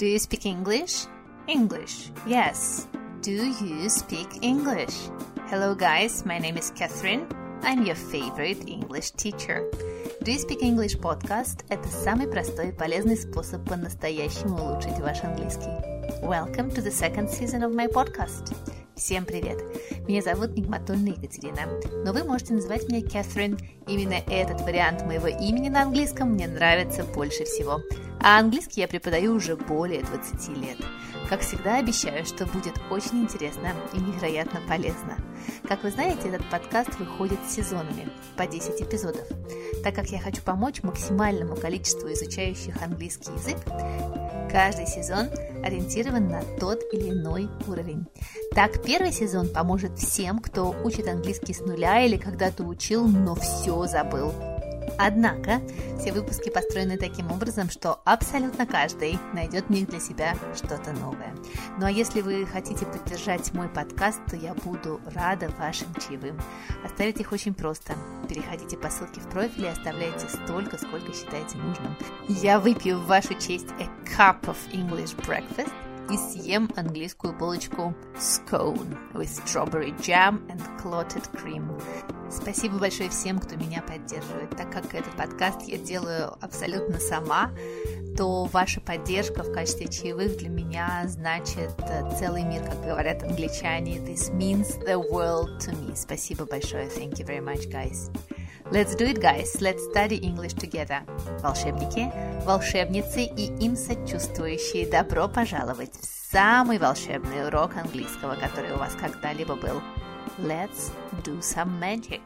Do you speak English? English, yes. Do you speak English? Hello, guys, my name is Catherine. I'm your favorite English teacher. Do you speak English podcast – это самый простой и полезный способ по-настоящему улучшить ваш английский. Welcome to the second season of my podcast. Всем привет! Меня зовут Нигматульна Екатерина, но вы можете называть меня Кэтрин. Именно этот вариант моего имени на английском мне нравится больше всего. А английский я преподаю уже более 20 лет. Как всегда, обещаю, что будет очень интересно и невероятно полезно. Как вы знаете, этот подкаст выходит сезонами, по 10 эпизодов. Так как я хочу помочь максимальному количеству изучающих английский язык, Каждый сезон ориентирован на тот или иной уровень. Так, первый сезон поможет всем, кто учит английский с нуля или когда-то учил, но все забыл. Однако, все выпуски построены таким образом, что абсолютно каждый найдет в них для себя что-то новое. Ну а если вы хотите поддержать мой подкаст, то я буду рада вашим чаевым. Оставить их очень просто. Переходите по ссылке в профиле и оставляйте столько, сколько считаете нужным. Я выпью в вашу честь a cup of English breakfast и съем английскую булочку scone with strawberry jam and clotted cream. Спасибо большое всем, кто меня поддерживает. Так как этот подкаст я делаю абсолютно сама, то ваша поддержка в качестве чаевых для меня значит целый мир, как говорят англичане. This means the world to me. Спасибо большое. Thank you very much, guys. Let's do it, guys. Let's study English together. Волшебники, волшебницы и им сочувствующие, добро пожаловать в самый волшебный урок английского, который у вас когда-либо был. Let's do some magic.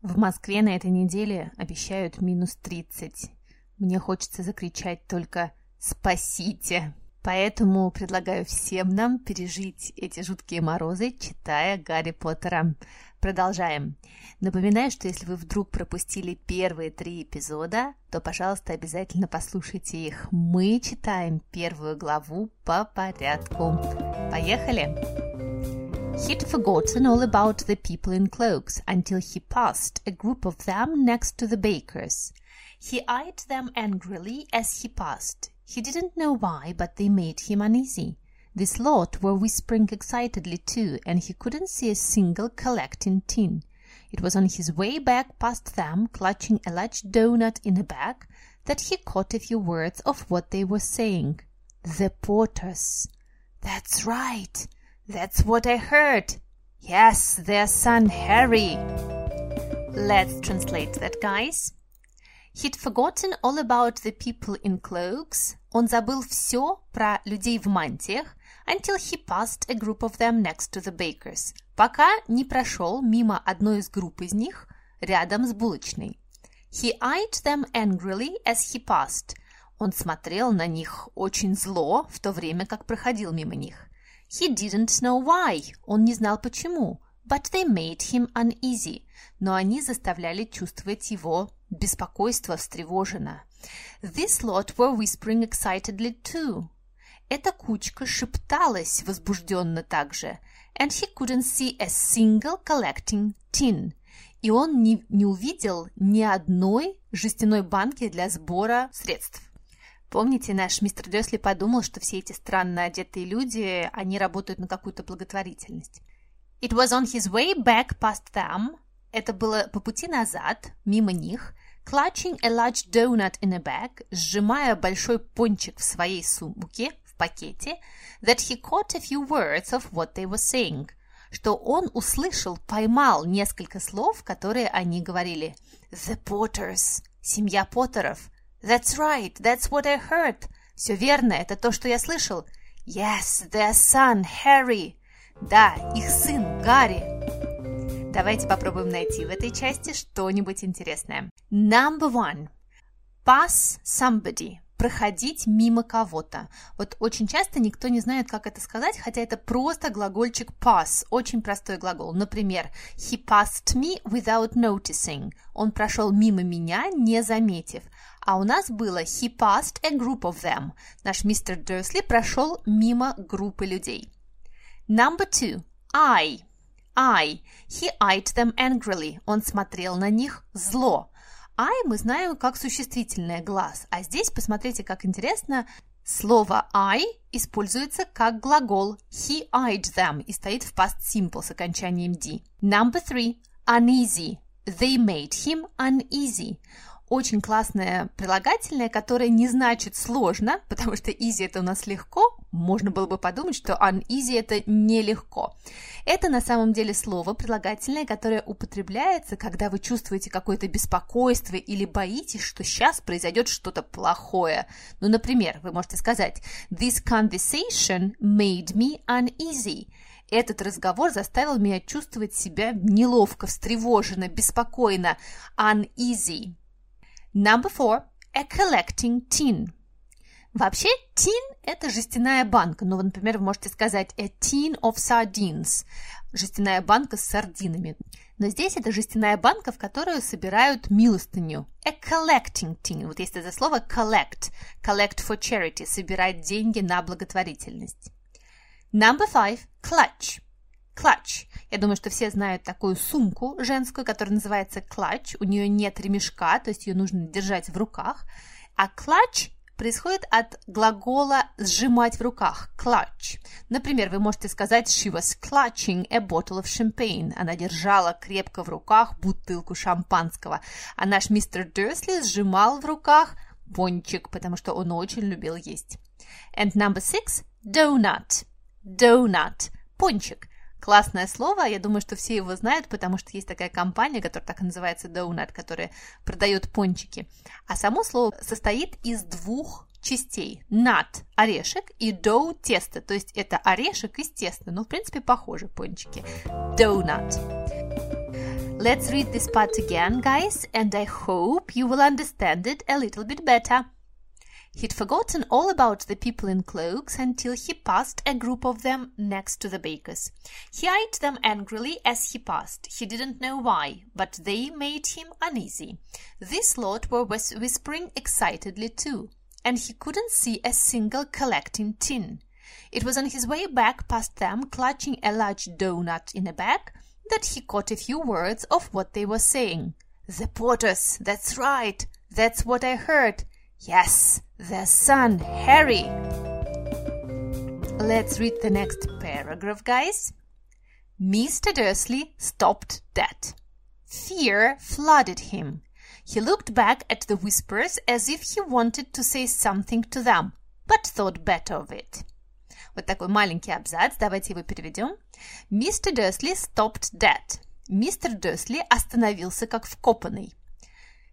В Москве на этой неделе обещают минус 30. Мне хочется закричать только «Спасите!». Поэтому предлагаю всем нам пережить эти жуткие морозы, читая Гарри Поттера. Продолжаем. Напоминаю, что если вы вдруг пропустили первые три эпизода, то, пожалуйста, обязательно послушайте их. Мы читаем первую главу по порядку. Поехали! He'd forgotten all about the people in cloaks until he passed a group of them next to the baker's. He eyed them angrily as he passed. He didn't know why, but they made him uneasy. This lot were whispering excitedly too, and he couldn't see a single collecting tin. It was on his way back past them, clutching a large doughnut in a bag, that he caught a few words of what they were saying. The porters. That's right. That's what I heard. Yes, their son Harry. Let's translate that, guys. He'd forgotten all about the people in cloaks. Он забыл все про людей в мантиях until he passed a group of them next to the bakers, пока не прошел мимо одной из групп из них рядом с булочной. He eyed them angrily as he passed. Он смотрел на них очень зло, в то время как проходил мимо них. He didn't know why. Он не знал почему. But they made him uneasy. Но они заставляли чувствовать его беспокойство встревоженно. This lot were whispering excitedly too. Эта кучка шепталась возбужденно также. And he couldn't see a single collecting tin. И он не, не увидел ни одной жестяной банки для сбора средств. Помните, наш мистер Дёсли подумал, что все эти странно одетые люди, они работают на какую-то благотворительность. It was on his way back past them. Это было по пути назад, мимо них, clutching a large donut in a bag, сжимая большой пончик в своей сумке, в пакете, that he caught a few words of what they were saying, что он услышал, поймал несколько слов, которые они говорили. The Potters, семья Поттеров. That's right, that's what I heard. Все верно, это то, что я слышал. Yes, their son, Harry. Да, их сын, Гарри. Давайте попробуем найти в этой части что-нибудь интересное. Number one. Pass somebody. Проходить мимо кого-то. Вот очень часто никто не знает, как это сказать, хотя это просто глагольчик pass. Очень простой глагол. Например, he passed me without noticing. Он прошел мимо меня, не заметив. А у нас было he passed a group of them. Наш мистер Дерсли прошел мимо группы людей. Number two. I. I. He eyed them angrily. Он смотрел на них зло. I мы знаем как существительное глаз. А здесь посмотрите, как интересно. Слово I используется как глагол he eyed them и стоит в past simple с окончанием d. Number three. Uneasy. They made him uneasy очень классное прилагательное, которое не значит сложно, потому что easy это у нас легко. Можно было бы подумать, что uneasy это нелегко. Это на самом деле слово прилагательное, которое употребляется, когда вы чувствуете какое-то беспокойство или боитесь, что сейчас произойдет что-то плохое. Ну, например, вы можете сказать This conversation made me uneasy. Этот разговор заставил меня чувствовать себя неловко, встревоженно, беспокойно, uneasy. Number four. A collecting tin. Вообще, tin – это жестяная банка. Ну, например, вы можете сказать a tin of sardines – жестяная банка с сардинами. Но здесь это жестяная банка, в которую собирают милостыню. A collecting tin. Вот есть это слово collect. Collect for charity – собирать деньги на благотворительность. Number five. Clutch. Clutch. Я думаю, что все знают такую сумку женскую, которая называется clutch. У нее нет ремешка, то есть ее нужно держать в руках. А clutch происходит от глагола «сжимать в руках» – clutch. Например, вы можете сказать «she was clutching a bottle of champagne». Она держала крепко в руках бутылку шампанского. А наш мистер Дерсли сжимал в руках пончик, потому что он очень любил есть. And number six – donut. Donut – пончик. Классное слово, я думаю, что все его знают, потому что есть такая компания, которая так и называется Donut, которая продает пончики. А само слово состоит из двух частей. Nut – орешек и dough – тесто, то есть это орешек из теста, но в принципе похожи пончики. Donut. Let's read this part again, guys, and I hope you will understand it a little bit better. He'd forgotten all about the people in cloaks until he passed a group of them next to the bakers. He eyed them angrily as he passed. He didn't know why, but they made him uneasy. This lot were whispering excitedly too, and he couldn't see a single collecting tin. It was on his way back past them, clutching a large doughnut in a bag, that he caught a few words of what they were saying. The porters, that's right, that's what I heard. Yes, the son, Harry. Let's read the next paragraph, guys. Mr. Dursley stopped dead. Fear flooded him. He looked back at the whispers as if he wanted to say something to them, but thought better of it. Вот такой маленький абзац, давайте его переведем. Мистер Дерсли stopped dead. Мистер Дерсли остановился как вкопанный.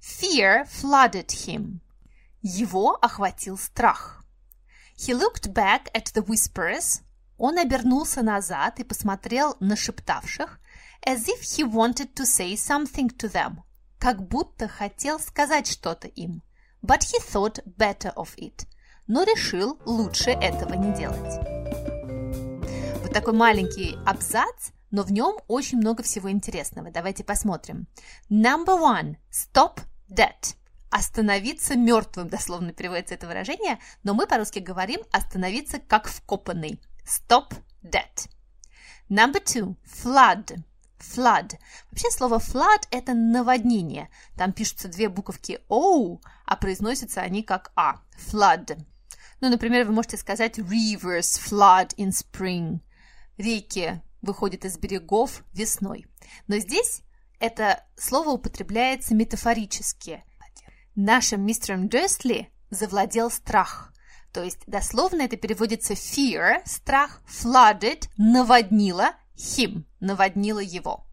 Fear flooded him. Его охватил страх. He looked back at the whisperers. Он обернулся назад и посмотрел на шептавших, as if he wanted to say something to them, как будто хотел сказать что-то им. But he thought better of it, но решил лучше этого не делать. Вот такой маленький абзац, но в нем очень много всего интересного. Давайте посмотрим. Number one. Stop that остановиться мертвым, дословно переводится это выражение, но мы по-русски говорим остановиться как вкопанный. Stop dead. Number two. Flood. Flood. Вообще слово flood – это наводнение. Там пишутся две буковки O, а произносятся они как А. Flood. Ну, например, вы можете сказать rivers flood in spring. Реки выходят из берегов весной. Но здесь это слово употребляется метафорически. Нашим мистером Дерсли завладел страх. То есть дословно это переводится fear, страх, flooded, наводнила, him, наводнила его.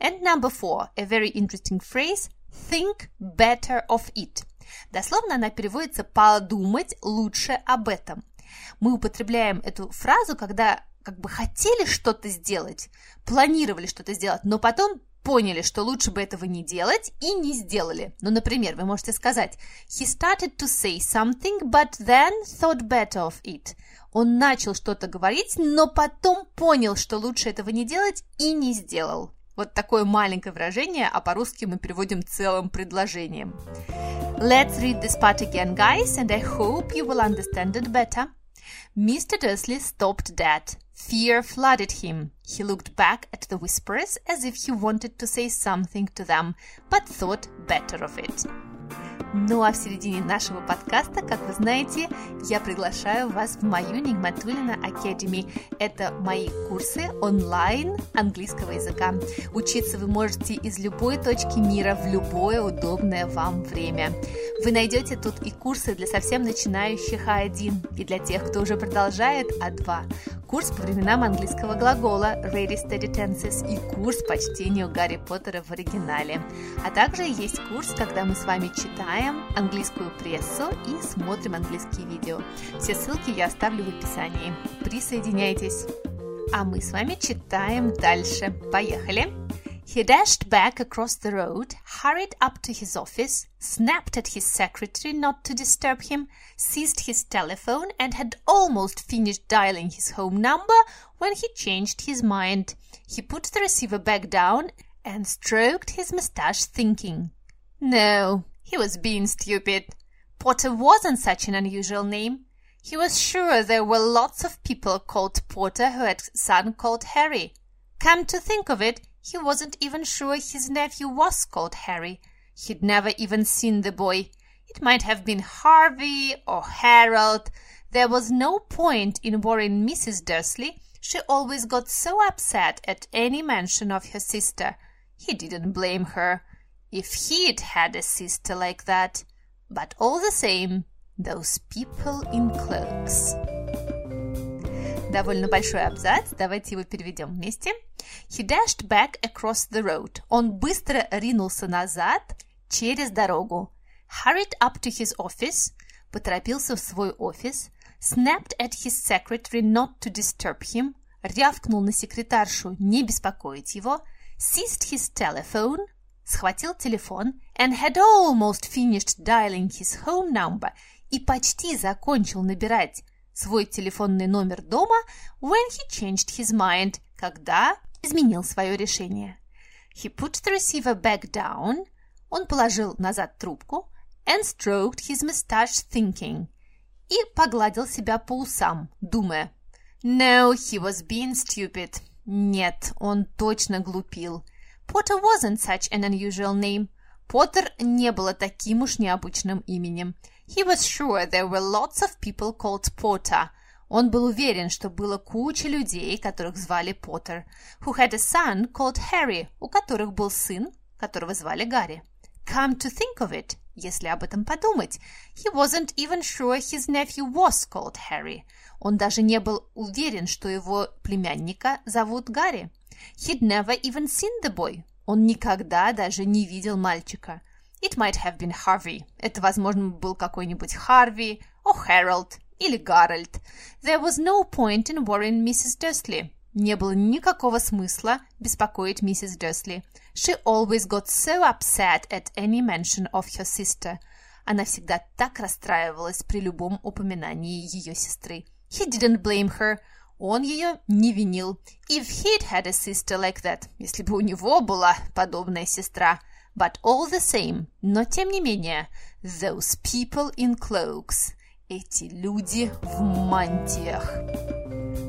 And number four, a very interesting phrase, think better of it. Дословно она переводится подумать лучше об этом. Мы употребляем эту фразу, когда как бы хотели что-то сделать, планировали что-то сделать, но потом поняли, что лучше бы этого не делать и не сделали. Ну, например, вы можете сказать He started to say something, but then thought better of it. Он начал что-то говорить, но потом понял, что лучше этого не делать и не сделал. Вот такое маленькое выражение, а по-русски мы переводим целым предложением. Let's read this part again, guys, and I hope you will understand it better. Mr. Dursley stopped dead. Fear flooded him. He looked back at the whisperers as if he wanted to say something to them, but thought better of it. Ну а в середине нашего подкаста, как вы знаете, я приглашаю вас в мою Нигматулина Academy. Это мои курсы онлайн английского языка. Учиться вы можете из любой точки мира в любое удобное вам время. Вы найдете тут и курсы для совсем начинающих А1, и для тех, кто уже продолжает А2, курс по временам английского глагола Ready Steady Tenses и курс по чтению Гарри Поттера в оригинале. А также есть курс, когда мы с вами читаем английскую прессу и смотрим английские видео. Все ссылки я оставлю в описании. Присоединяйтесь. А мы с вами читаем дальше. Поехали! He dashed back across the road, hurried up to his office, snapped at his secretary not to disturb him, seized his telephone, and had almost finished dialing his home number when he changed his mind. He put the receiver back down and stroked his mustache, thinking. No, he was being stupid. Potter wasn't such an unusual name. He was sure there were lots of people called Potter who had a son called Harry. Come to think of it, he wasn't even sure his nephew was called Harry. He'd never even seen the boy. It might have been Harvey or Harold. There was no point in worrying Mrs. Dursley. She always got so upset at any mention of her sister. He didn't blame her. If he'd had a sister like that. But all the same, those people in cloaks. Довольно большой абзац. Давайте его переведем вместе. He dashed back across the road. Он быстро ринулся назад через дорогу. Hurried up to his office. Поторопился в свой офис. Snapped at his secretary not to disturb him. Рявкнул на секретаршу не беспокоить его. Seized his telephone. Схватил телефон. And had almost finished dialing his home number. И почти закончил набирать свой телефонный номер дома when he changed his mind, когда изменил свое решение. He put the receiver back down, он положил назад трубку, and stroked his mustache thinking, и погладил себя по усам, думая, No, he was being stupid. Нет, он точно глупил. Potter wasn't such an unusual name. Поттер не было таким уж необычным именем. He was sure there were lots of people called Potter. Он был уверен, что было куча людей, которых звали Поттер. Who had a son called Harry, у которых был сын, которого звали Гарри. Come to think of it, если об этом подумать, he wasn't even sure his nephew was called Harry. Он даже не был уверен, что его племянника зовут Гарри. He'd never even seen the boy. Он никогда даже не видел мальчика. It might have been Harvey. Это, возможно, был какой-нибудь Харви, о Хэролд или Гарольд. There was no point in worrying Mrs. Dursley. Не было никакого смысла беспокоить миссис Дерсли. She always got so upset at any mention of her sister. Она всегда так расстраивалась при любом упоминании ее сестры. He didn't blame her. Он ее не винил. If he'd had a sister like that, если бы у него была подобная сестра – But all the same, но тем не менее, those people in cloaks, эти люди в мантиях.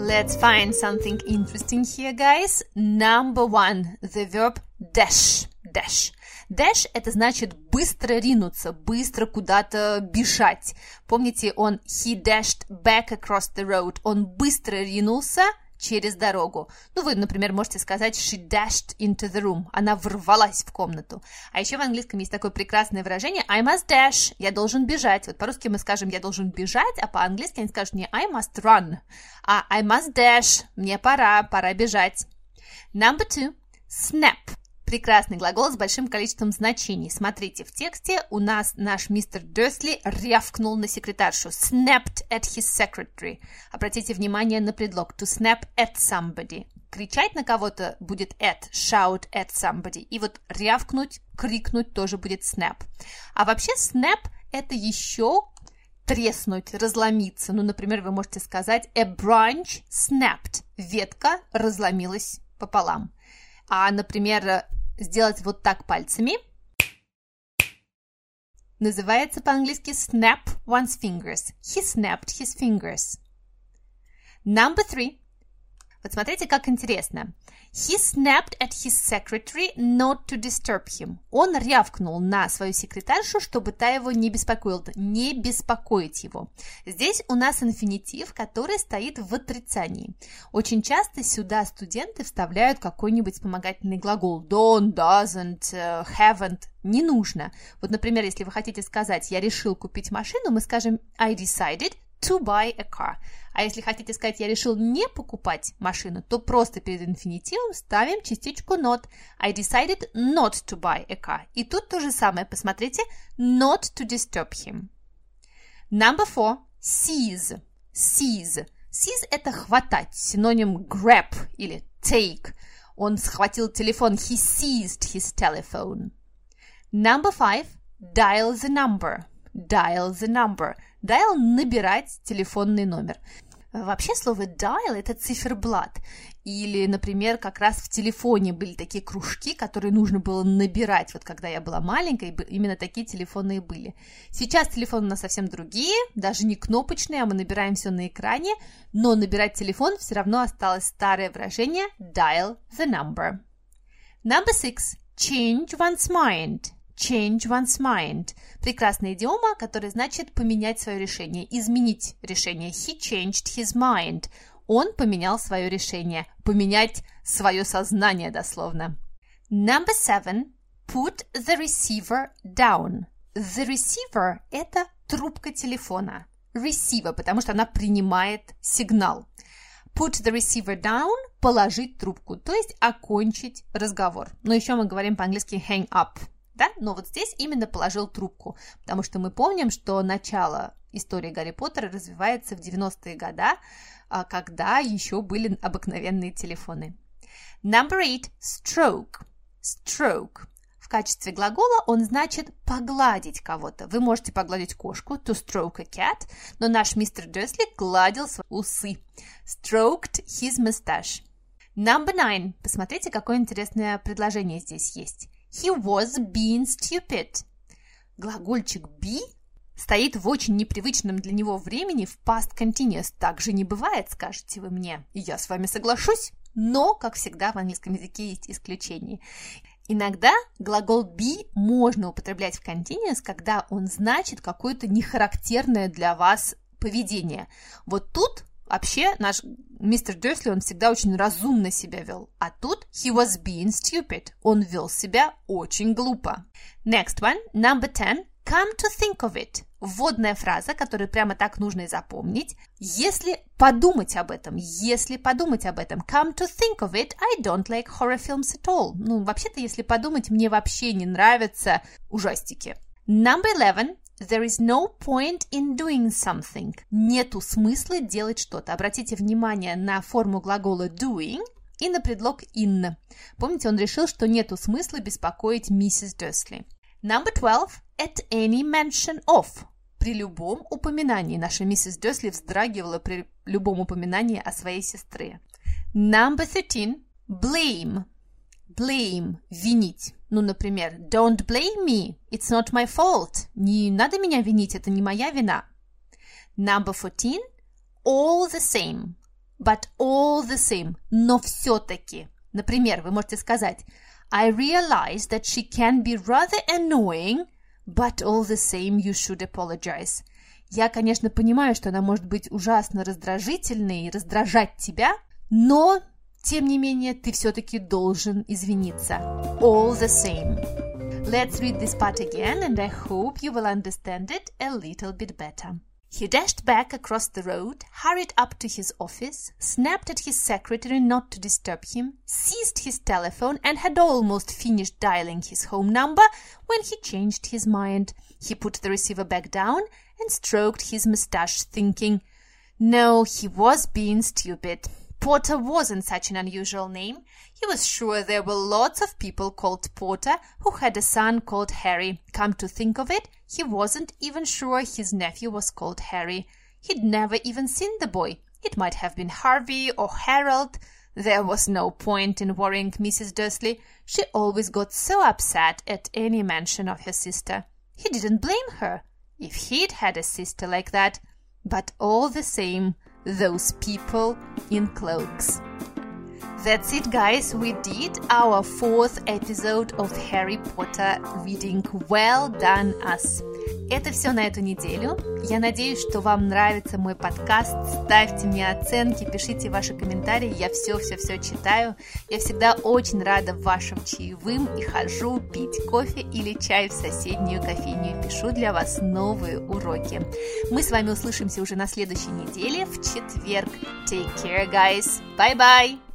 Let's find something interesting here, guys. Number one, the verb dash. Dash. Dash – это значит быстро ринуться, быстро куда-то бежать. Помните, он he dashed back across the road. Он быстро ринулся – через дорогу. Ну, вы, например, можете сказать she dashed into the room. Она ворвалась в комнату. А еще в английском есть такое прекрасное выражение I must dash. Я должен бежать. Вот по-русски мы скажем я должен бежать, а по-английски они скажут не I must run, а I must dash. Мне пора, пора бежать. Number two. Snap. Прекрасный глагол с большим количеством значений. Смотрите, в тексте у нас наш мистер Дерсли рявкнул на секретаршу. Snapped at his secretary. Обратите внимание на предлог to snap at somebody. Кричать на кого-то будет at, shout at somebody. И вот рявкнуть, крикнуть тоже будет snap. А вообще snap это еще треснуть, разломиться. Ну, например, вы можете сказать a branch snapped. Ветка разломилась пополам. А, например, сделать вот так пальцами. Называется по-английски snap one's fingers. He snapped his fingers. Number three. Вот смотрите, как интересно. He snapped at his secretary not to disturb him. Он рявкнул на свою секретаршу, чтобы та его не беспокоила, не беспокоить его. Здесь у нас инфинитив, который стоит в отрицании. Очень часто сюда студенты вставляют какой-нибудь вспомогательный глагол don't, doesn't, uh, haven't. Не нужно. Вот, например, если вы хотите сказать «я решил купить машину», мы скажем I decided to buy a car. А если хотите сказать, я решил не покупать машину, то просто перед инфинитивом ставим частичку not. I decided not to buy a car. И тут то же самое. Посмотрите. Not to disturb him. Number four. Seize. Seize. Seize – это хватать. Синоним grab или take. Он схватил телефон. He seized his telephone. Number five. Dial the number. Dial the number. Dial – набирать телефонный номер. Вообще слово dial – это циферблат. Или, например, как раз в телефоне были такие кружки, которые нужно было набирать. Вот когда я была маленькой, именно такие телефонные были. Сейчас телефоны у нас совсем другие, даже не кнопочные, а мы набираем все на экране. Но набирать телефон все равно осталось старое выражение dial the number. Number six. Change one's mind. Change one's mind. Прекрасная идиома, которая значит поменять свое решение, изменить решение. He changed his mind. Он поменял свое решение. Поменять свое сознание дословно. Number seven. Put the receiver down. The receiver – это трубка телефона. Receiver, потому что она принимает сигнал. Put the receiver down – положить трубку, то есть окончить разговор. Но еще мы говорим по-английски hang up – да? Но вот здесь именно положил трубку, потому что мы помним, что начало истории Гарри Поттера развивается в 90-е годы, а, когда еще были обыкновенные телефоны. Number eight – stroke. Stroke. В качестве глагола он значит погладить кого-то. Вы можете погладить кошку, to stroke a cat, но наш мистер Дерсли гладил свои усы. Stroked his mustache. Number nine. Посмотрите, какое интересное предложение здесь есть. He was being stupid. Глагольчик be стоит в очень непривычном для него времени в past continuous. Так же не бывает, скажете вы мне. И я с вами соглашусь. Но, как всегда, в английском языке есть исключения. Иногда глагол be можно употреблять в continuous, когда он значит какое-то нехарактерное для вас поведение. Вот тут Вообще, наш мистер Дерсли, он всегда очень разумно себя вел. А тут he was being stupid. Он вел себя очень глупо. Next one, number 10. Come to think of it. Вводная фраза, которую прямо так нужно и запомнить. Если подумать об этом, если подумать об этом. Come to think of it, I don't like horror films at all. Ну, вообще-то, если подумать, мне вообще не нравятся ужастики. Number 11. There is no point in doing something. Нету смысла делать что-то. Обратите внимание на форму глагола doing и на предлог in. Помните, он решил, что нету смысла беспокоить миссис Дерсли. Number 12. At any mention of. При любом упоминании. Наша миссис Дерсли вздрагивала при любом упоминании о своей сестре. Number 13. Blame blame – винить. Ну, например, don't blame me, it's not my fault. Не надо меня винить, это не моя вина. Number 14 – all the same. But all the same, но все-таки. Например, вы можете сказать I realize that she can be rather annoying, but all the same you should apologize. Я, конечно, понимаю, что она может быть ужасно раздражительной и раздражать тебя, но тем не менее, ты все-таки должен извиниться. All the same. Let's read this part again, and I hope you will understand it a little bit better. He dashed back across the road, hurried up to his office, snapped at his secretary not to disturb him, seized his telephone, and had almost finished dialing his home number when he changed his mind. He put the receiver back down and stroked his mustache, thinking, No, he was being stupid. Porter wasn't such an unusual name. He was sure there were lots of people called Porter who had a son called Harry. Come to think of it, he wasn't even sure his nephew was called Harry. He'd never even seen the boy. It might have been Harvey or Harold. There was no point in worrying Mrs. Dursley. She always got so upset at any mention of her sister. He didn't blame her. If he'd had a sister like that. But all the same, those people in cloaks. That's it, guys. We did our fourth episode of Harry Potter reading. Well done, us. Это все на эту неделю. Я надеюсь, что вам нравится мой подкаст. Ставьте мне оценки, пишите ваши комментарии. Я все-все-все читаю. Я всегда очень рада вашим чаевым и хожу пить кофе или чай в соседнюю кофейню. Пишу для вас новые уроки. Мы с вами услышимся уже на следующей неделе в четверг. Take care, guys. Bye-bye.